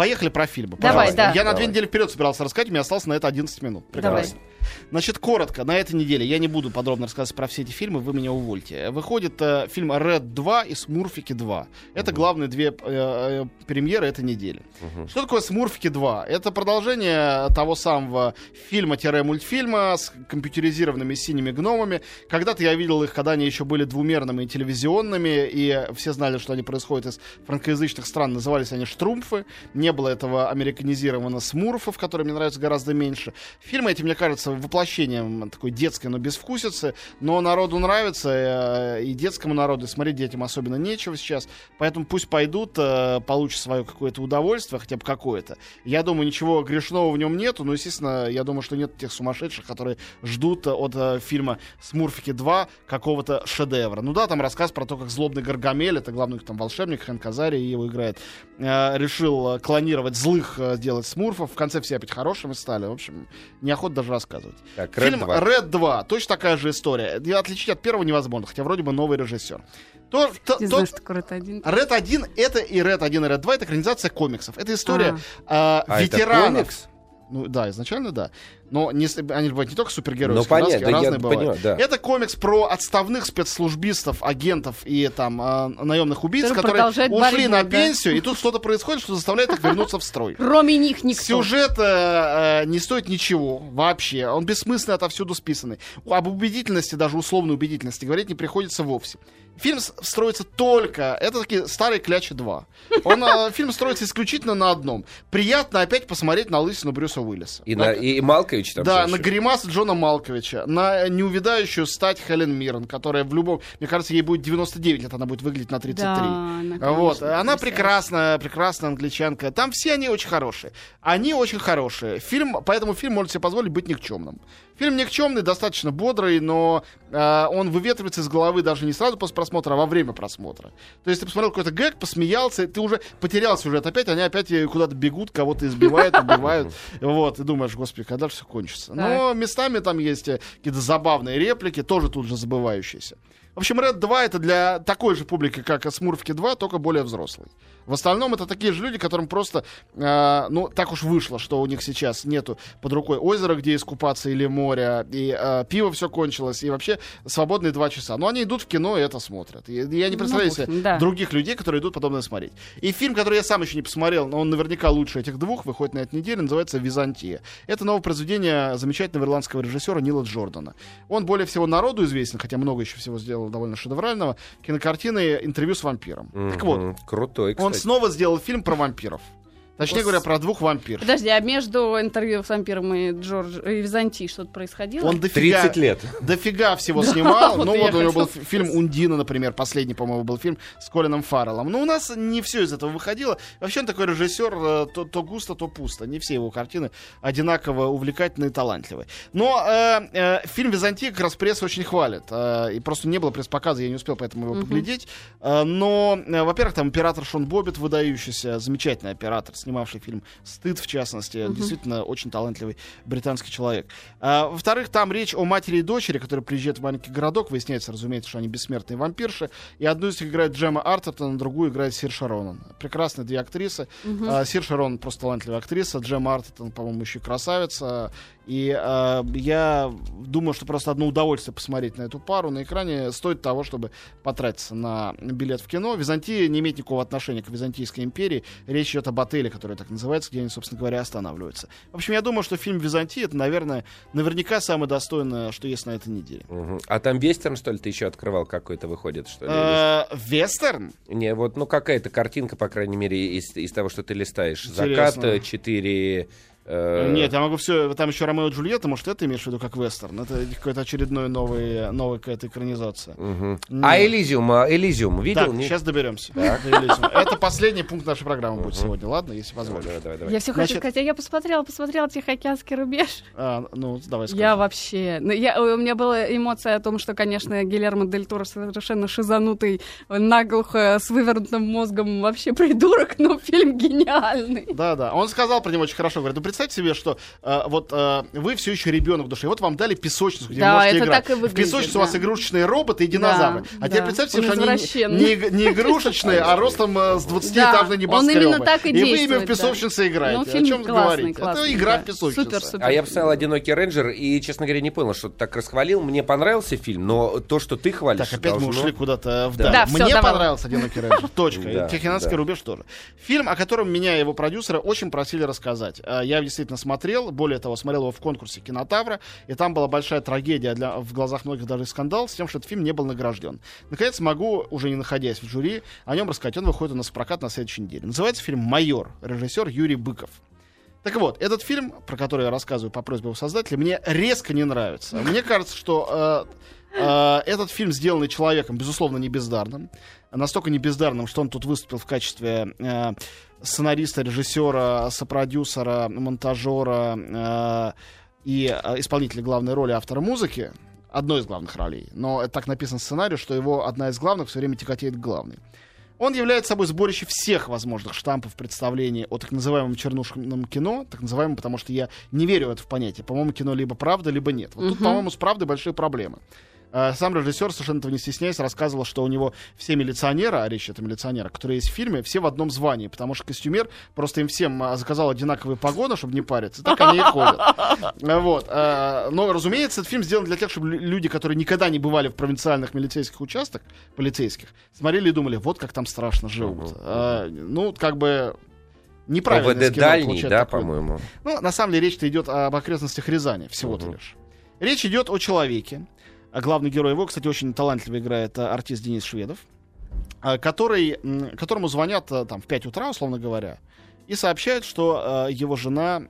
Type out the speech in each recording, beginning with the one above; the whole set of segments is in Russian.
Поехали про фильмы. Давай, пожалуйста. да. Я на Давай. две недели вперед собирался рассказать, у меня осталось на это 11 минут. Прекрасно. Значит, коротко, на этой неделе я не буду подробно рассказывать про все эти фильмы, вы меня увольте. Выходит э, фильм Red 2 и Смурфики 2. Это главные две э, э, премьеры этой недели. Что такое Смурфики 2? Это продолжение того самого фильма-мультфильма с компьютеризированными синими гномами. Когда-то я видел их, когда они еще были двумерными и телевизионными, и все знали, что они происходят из франкоязычных стран. Назывались они Штрумфы. Не было этого американизированного Смурфов, которые мне нравятся гораздо меньше. Фильмы эти, мне кажется, воплощением такой детской, но безвкусицы. Но народу нравится, э, и детскому народу, и смотреть детям особенно нечего сейчас. Поэтому пусть пойдут, э, получат свое какое-то удовольствие, хотя бы какое-то. Я думаю, ничего грешного в нем нету, но, естественно, я думаю, что нет тех сумасшедших, которые ждут э, от фильма «Смурфики 2» какого-то шедевра. Ну да, там рассказ про то, как злобный Гаргамель, это главный там волшебник, Хэнк Азари его играет, решил клонировать злых, делать смурфов. В конце все опять хорошими стали. В общем, неохота даже рассказывать. Так, Red Фильм 2. Red 2. Точно такая же история. И Отличить от первого невозможно, хотя вроде бы новый режиссер. То, то- Не то- знаю, что такое это один. Red 1 это и Red 1 и Red 2 это экранизация комиксов. Это история А э, это ветеранов. комикс? Ну да, изначально да. Но не, они же бывают не только супергерои, Ну, понятно, разные, я разные бывают. понимаю, да. Это комикс про отставных спецслужбистов, агентов и там э, наемных убийц, Которые которые ушли борьбу, на да. пенсию, и тут что-то происходит, что заставляет их вернуться в строй. Кроме них никто. Сюжет э, э, не стоит ничего вообще. Он бессмысленно отовсюду списанный. Об убедительности, даже условной убедительности, говорить не приходится вовсе. Фильм строится только... Это такие старые клячи 2. Он, э, фильм строится исключительно на одном. Приятно опять посмотреть на лысину Брюса Уиллиса. И, Да, на, и Малкович там да, на гримас Джона Малковича, на неувидающую стать Хелен Миррен, которая в любом... Мне кажется, ей будет 99 лет, она будет выглядеть на 33. Да, она, конечно, Вот, она прекрасная, прекрасная англичанка. Там все они очень хорошие. Они очень хорошие. Фильм, поэтому фильм может себе позволить быть никчемным. Фильм никчемный, достаточно бодрый, но э, он выветривается из головы даже не сразу после просмотра, а во время просмотра. То есть ты посмотрел какой-то гэг, посмеялся, ты уже потерял сюжет опять, они опять э, куда-то бегут, кого-то избивают, убивают. Вот, и думаешь, господи, когда же все кончится. Но местами там есть э, какие-то забавные реплики, тоже тут же забывающиеся. В общем, Red 2 это для такой же публики, как и Смурфки 2, только более взрослый. В остальном это такие же люди, которым просто, э, ну, так уж вышло, что у них сейчас нету под рукой озера, где искупаться, или моря, и э, пиво все кончилось, и вообще свободные два часа. Но они идут в кино и это смотрят. И я не представляю Ну, себе да. других людей, которые идут подобное смотреть. И фильм, который я сам еще не посмотрел, но он наверняка лучше этих двух, выходит на этой неделе, называется «Византия». Это новое произведение замечательного ирландского режиссера Нила Джордана. Он более всего народу известен, хотя много еще всего сделал довольно шедеврального, кинокартины «Интервью с вампиром». Так вот. Крутой, он кстати. снова сделал фильм про вампиров. Точнее говоря, про двух вампиров. Подожди, а между интервью с вампиром и Джордж и Византией что-то происходило? Он дофига, 30 лет. дофига всего снимал. ну вот у него был фильм «Ундина», например, последний, по-моему, был фильм с Колином Фарреллом. Но у нас не все из этого выходило. Вообще он такой режиссер, э, то, то густо, то пусто. Не все его картины одинаково увлекательные и талантливые. Но э, э, фильм «Византия» как раз пресса очень хвалит. Э, и просто не было пресс-показа, я не успел поэтому его поглядеть. Э, но, э, во-первых, там оператор Шон Боббит, выдающийся, замечательный оператор, снимавший фильм «Стыд», в частности. Действительно, очень талантливый британский человек. А, во-вторых, там речь о матери и дочери, которые приезжают в маленький городок. Выясняется, разумеется, что они бессмертные вампирши. И одну из них играет Джема Артертон, другую играет Сир Шаронан. Прекрасные две актрисы. А, Сир Шаронан просто талантливая актриса. Джема Артертон, по-моему, еще и красавица. И а, я думаю, что просто одно удовольствие посмотреть на эту пару на экране стоит того, чтобы потратиться на билет в кино. Византия не имеет никакого отношения к Византийской империи. Речь идет об отеле, который так называется, где они, собственно говоря, останавливаются. В общем, я думаю, что фильм «Византия» это, наверное, наверняка самое достойное, что есть на этой неделе. Мгм. А там вестерн, что ли, ты еще открывал какой-то, выходит, что ли? Э, Вестерн? Не, вот, ну, какая-то картинка, по крайней мере, из, из того, что ты листаешь. Интересно. Закат, э, четыре... э, Нет, я могу все. Там еще Ромео и Джульетта, может, это имеешь в виду как вестерн? Это какой-то очередной новый, новая какая-то экранизация. Нет. А Элизиум, а, Элизиум, видел? Так, Нет? сейчас доберемся. до. Это последний пункт нашей программы будет сегодня, ладно, если позволишь. давай, давай, давай. Я все Значит- хочу сказать, а я посмотрела, посмотрела Тихоокеанский рубеж. А, ну, давай скажи. Я вообще... ну, я, у меня была эмоция о том, что, конечно, Гильермо Дель Торо совершенно шизанутый, наглухо, с вывернутым мозгом вообще придурок, но фильм гениальный. Да, да. Он сказал про него очень хорошо. Говорит, ну представьте себе, что э, вот э, вы все еще ребенок в душе, и вот вам дали песочницу, где Да, вы можете это играть. так и в выглядит, песочнице у вас да. игрушечные роботы и динозавры. а теперь да. представьте Он себе, что они не, не- не игрушечные, а ростом э, с 20-этажной Да, он именно так и вы ими в да. песочнице играете. Ну, О фильм чем классный, говорите? классный, Это игра да. в песочнице. Супер, супер. А я поставил «Одинокий рейнджер» и, честно говоря, не понял, что ты так расхвалил. Мне понравился фильм, но то, что ты хвалишь, Так, опять мы ушли куда-то вдаль. Да, Мне понравился «Одинокий рейнджер». Точка. Да, Тихоокеанский да. рубеж тоже. Фильм, о котором меня и его продюсеры очень просили рассказать. Э, Я действительно смотрел, более того, смотрел его в конкурсе «Кинотавра», и там была большая трагедия для, в глазах многих даже скандал с тем, что этот фильм не был награжден. Наконец, могу, уже не находясь в жюри, о нем рассказать. Он выходит у нас в прокат на следующей неделе. Называется фильм «Майор», режиссер Юрий Быков. Так вот, этот фильм, про который я рассказываю по просьбе его создателя, мне резко не нравится. Мне кажется, что э, этот фильм, сделанный человеком, безусловно, не бездарным, настолько не бездарным, что он тут выступил в качестве э, сценариста, режиссера, сопродюсера, монтажера э, и э, исполнителя главной роли автора музыки, одной из главных ролей. Но это так написан в сценарии, что его одна из главных все время тяготеет к главной. Он является собой сборище всех возможных штампов представлений о так называемом чернушном кино, так называемом, потому что я не верю в это в понятие. По-моему, кино либо правда, либо нет. Вот тут, Мгм. по-моему, с правдой большие проблемы. Э, Сам режиссер, совершенно этого не стесняясь, рассказывал, что у него все милиционеры, а речь это милиционера, которые есть в фильме, все в одном звании, потому что костюмер просто им всем а, заказал одинаковые погоны, чтобы не париться, так они и ходят. Э, Вот. э, Но, разумеется, этот фильм сделан для тех, чтобы лю- люди, которые никогда не бывали в провинциальных милицейских участках, полицейских, смотрели и думали, вот как там страшно живут. Э, Ну, как бы неправильно. ОВД дальний, да, по-моему. Ну, на самом деле, речь-то идет об окрестностях Рязани, всего-то Мгм. лишь. Речь идет о человеке. А главный герой его, кстати, очень талантливо играет а, артист Денис Шведов, а, который, которому звонят а, там в 5 утра, условно говоря, и сообщают, что его жена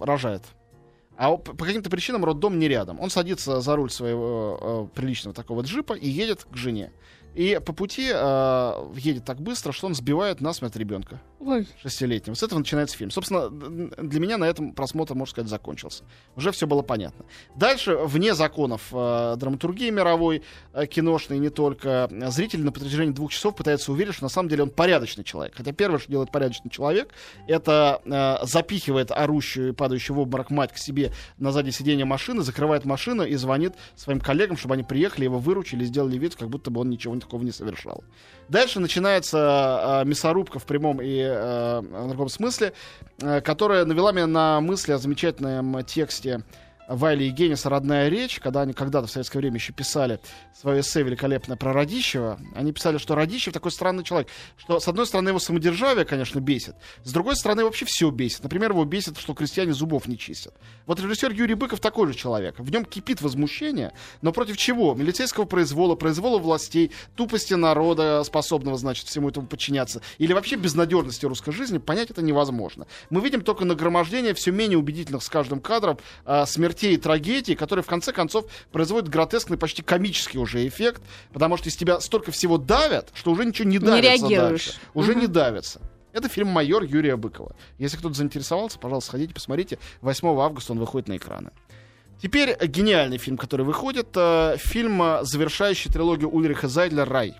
рожает. А по каким-то причинам роддом не рядом. Он садится за руль своего э, приличного такого джипа и едет к жене. И по пути э, едет так быстро, что он сбивает насмерть ребенка Ой, шестилетнего. С этого начинается фильм. Собственно, для меня на этом просмотр, можно сказать, закончился. Уже все было понятно. Дальше, вне законов э, драматургии мировой, э, киношной, не только, зритель на протяжении двух часов пытается уверить, что на самом деле он порядочный человек. Хотя первое, что делает порядочный человек, это э, запихивает орущую и падающую в обморок мать к себе на заднее сиденье машины, закрывает машину и звонит своим коллегам, чтобы они приехали, его выручили, сделали вид, как будто бы он ничего такого не совершал. Дальше начинается э, мясорубка в прямом и э, в другом смысле, э, которая навела меня на мысли о замечательном тексте Вайли и Генниса «Родная речь», когда они когда-то в советское время еще писали свое эссе великолепное про Радищева, они писали, что Радищев такой странный человек, что, с одной стороны, его самодержавие, конечно, бесит, с другой стороны, вообще все бесит. Например, его бесит, что крестьяне зубов не чистят. Вот режиссер Юрий Быков такой же человек. В нем кипит возмущение, но против чего? Милицейского произвола, произвола властей, тупости народа, способного, значит, всему этому подчиняться, или вообще безнадежности русской жизни, понять это невозможно. Мы видим только нагромождение все менее убедительных с каждым кадром а, смертей и трагедий, которые в конце концов производят гротескный, почти комический уже эффект, потому что из тебя столько всего давят, что уже ничего не давится реагируешь. дальше. Уже Мгм. не давится. Это фильм «Майор» Юрия Быкова. Если кто-то заинтересовался, пожалуйста, сходите, посмотрите. 8 августа он выходит на экраны. Теперь гениальный фильм, который выходит. э, Фильм, э, завершающий трилогию Ульриха Зайдля «Рай».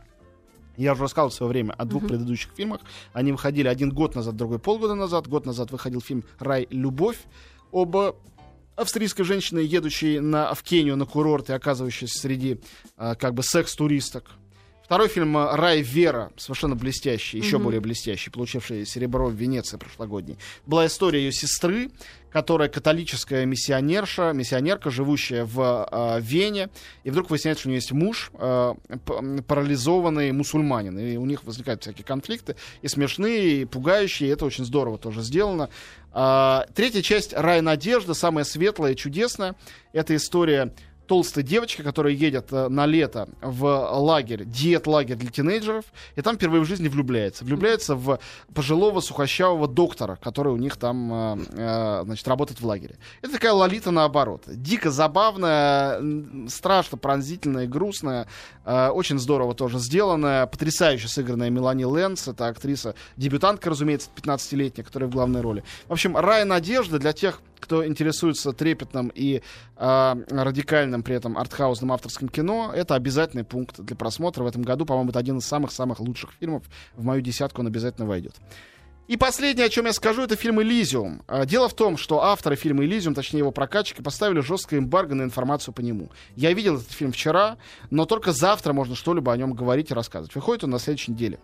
Я уже рассказывал в свое время о двух предыдущих фильмах. Они выходили один год назад, другой полгода назад. Год назад выходил фильм «Рай. Любовь». Оба австрийской женщины, едущей на, в Кению на курорт и оказывающейся среди э, как бы секс-туристок. Второй фильм э, «Рай Вера», совершенно блестящий, еще Мгм. более блестящий, получивший серебро в Венеции прошлогодней. Была история ее сестры, которая католическая миссионерша, миссионерка, живущая в э, Вене, и вдруг выясняется, что у нее есть муж, э, парализованный мусульманин, и у них возникают всякие конфликты, и смешные, и пугающие, и это очень здорово тоже сделано. А, третья часть «Рай надежда», самая светлая и чудесная, это история толстой девочки, которая едет э, на лето в лагерь, диет-лагерь для тинейджеров, и там впервые в жизни влюбляется. Влюбляется в пожилого сухощавого доктора, который у них там, э, э, значит, работает в лагере. Это такая лолита наоборот. Дико забавная, страшно пронзительная грустная. очень здорово тоже сделанная. Потрясающе сыгранная Мелани Лэнс. Это актриса, дебютантка, разумеется, 15-летняя, которая в главной роли. В общем, рай надежды для тех, кто интересуется трепетным и э, радикальным при этом артхаусным авторским кино, это обязательный пункт для просмотра. В этом году, по-моему, это один из самых-самых лучших фильмов. В мою десятку он обязательно войдет. И последнее, о чем я скажу, это фильм «Элизиум». А, Дело в том, что авторы фильма «Элизиум», точнее его прокатчики, поставили жесткое эмбарго на информацию по нему. Я видел этот фильм вчера, но только завтра можно что-либо о нем говорить и рассказывать. Выходит он на следующей неделе.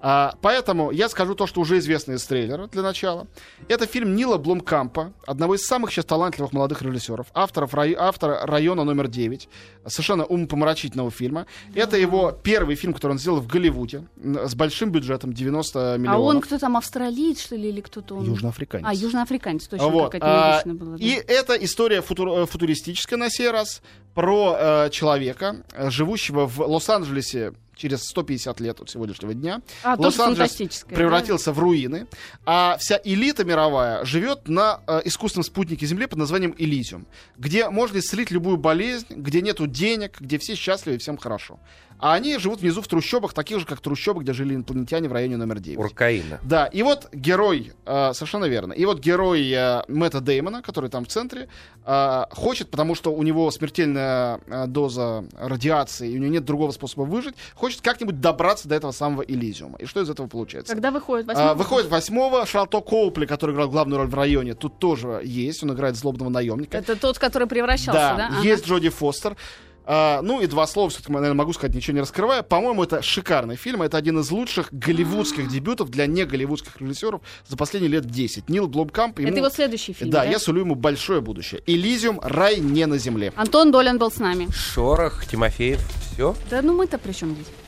А, поэтому я скажу то, что уже известно из трейлера для начала. Это фильм Нила Блумкампа, одного из самых сейчас талантливых молодых режиссеров, авторов, рай, автора «Района номер 9», совершенно умопомрачительного фильма. Это его первый фильм, который он сделал в Голливуде, с большим бюджетом, 90 А миллионов. он кто там, австралиец, что ли, или кто-то он? Южноафриканец. А, южноафриканец, точно, Вот, какая-то а, необычная была. да. И это история футур- э, футуристическая на сей раз про э, человека, э, живущего в Лос-Анджелесе через 150 лет от сегодняшнего дня. А, Лос-Анджелес превратился в руины, а вся элита мировая живет на э, искусственном спутнике Земли под названием Элизиум, где можно исцелить любую болезнь, где нету денег, где все счастливы и всем хорошо. А они живут внизу в трущобах, таких же, как трущобы, где жили инопланетяне в районе номер 9. Уркаина. Да, и вот герой, э, совершенно верно, и вот герой э, Мэтта Деймона, который там в центре, э, хочет, потому что у него смертельная э, доза радиации, и у него нет другого способа выжить, хочет как-нибудь добраться до этого самого Элизиума. И что из этого получается? Когда выходит А, восьмой? выходит восьмого, Шалто Коупли, который играл главную роль в районе, тут тоже есть, он играет злобного наемника. Это тот, который превращался, да? Да, Ага. есть Джоди Фостер. А, ну и два слова, все-таки, наверное, могу сказать, ничего не раскрывая. По-моему, это шикарный фильм. Это один из лучших голливудских дебютов для не голливудских режиссеров за последние лет 10. Нил Бломкамп. ему- Это его следующий фильм, Да, да? я сулю ему большое будущее. Элизиум, рай не на земле. Антон Долин был с нами. Шорох, Тимофеев. Все? Да ну мы-то при чем здесь?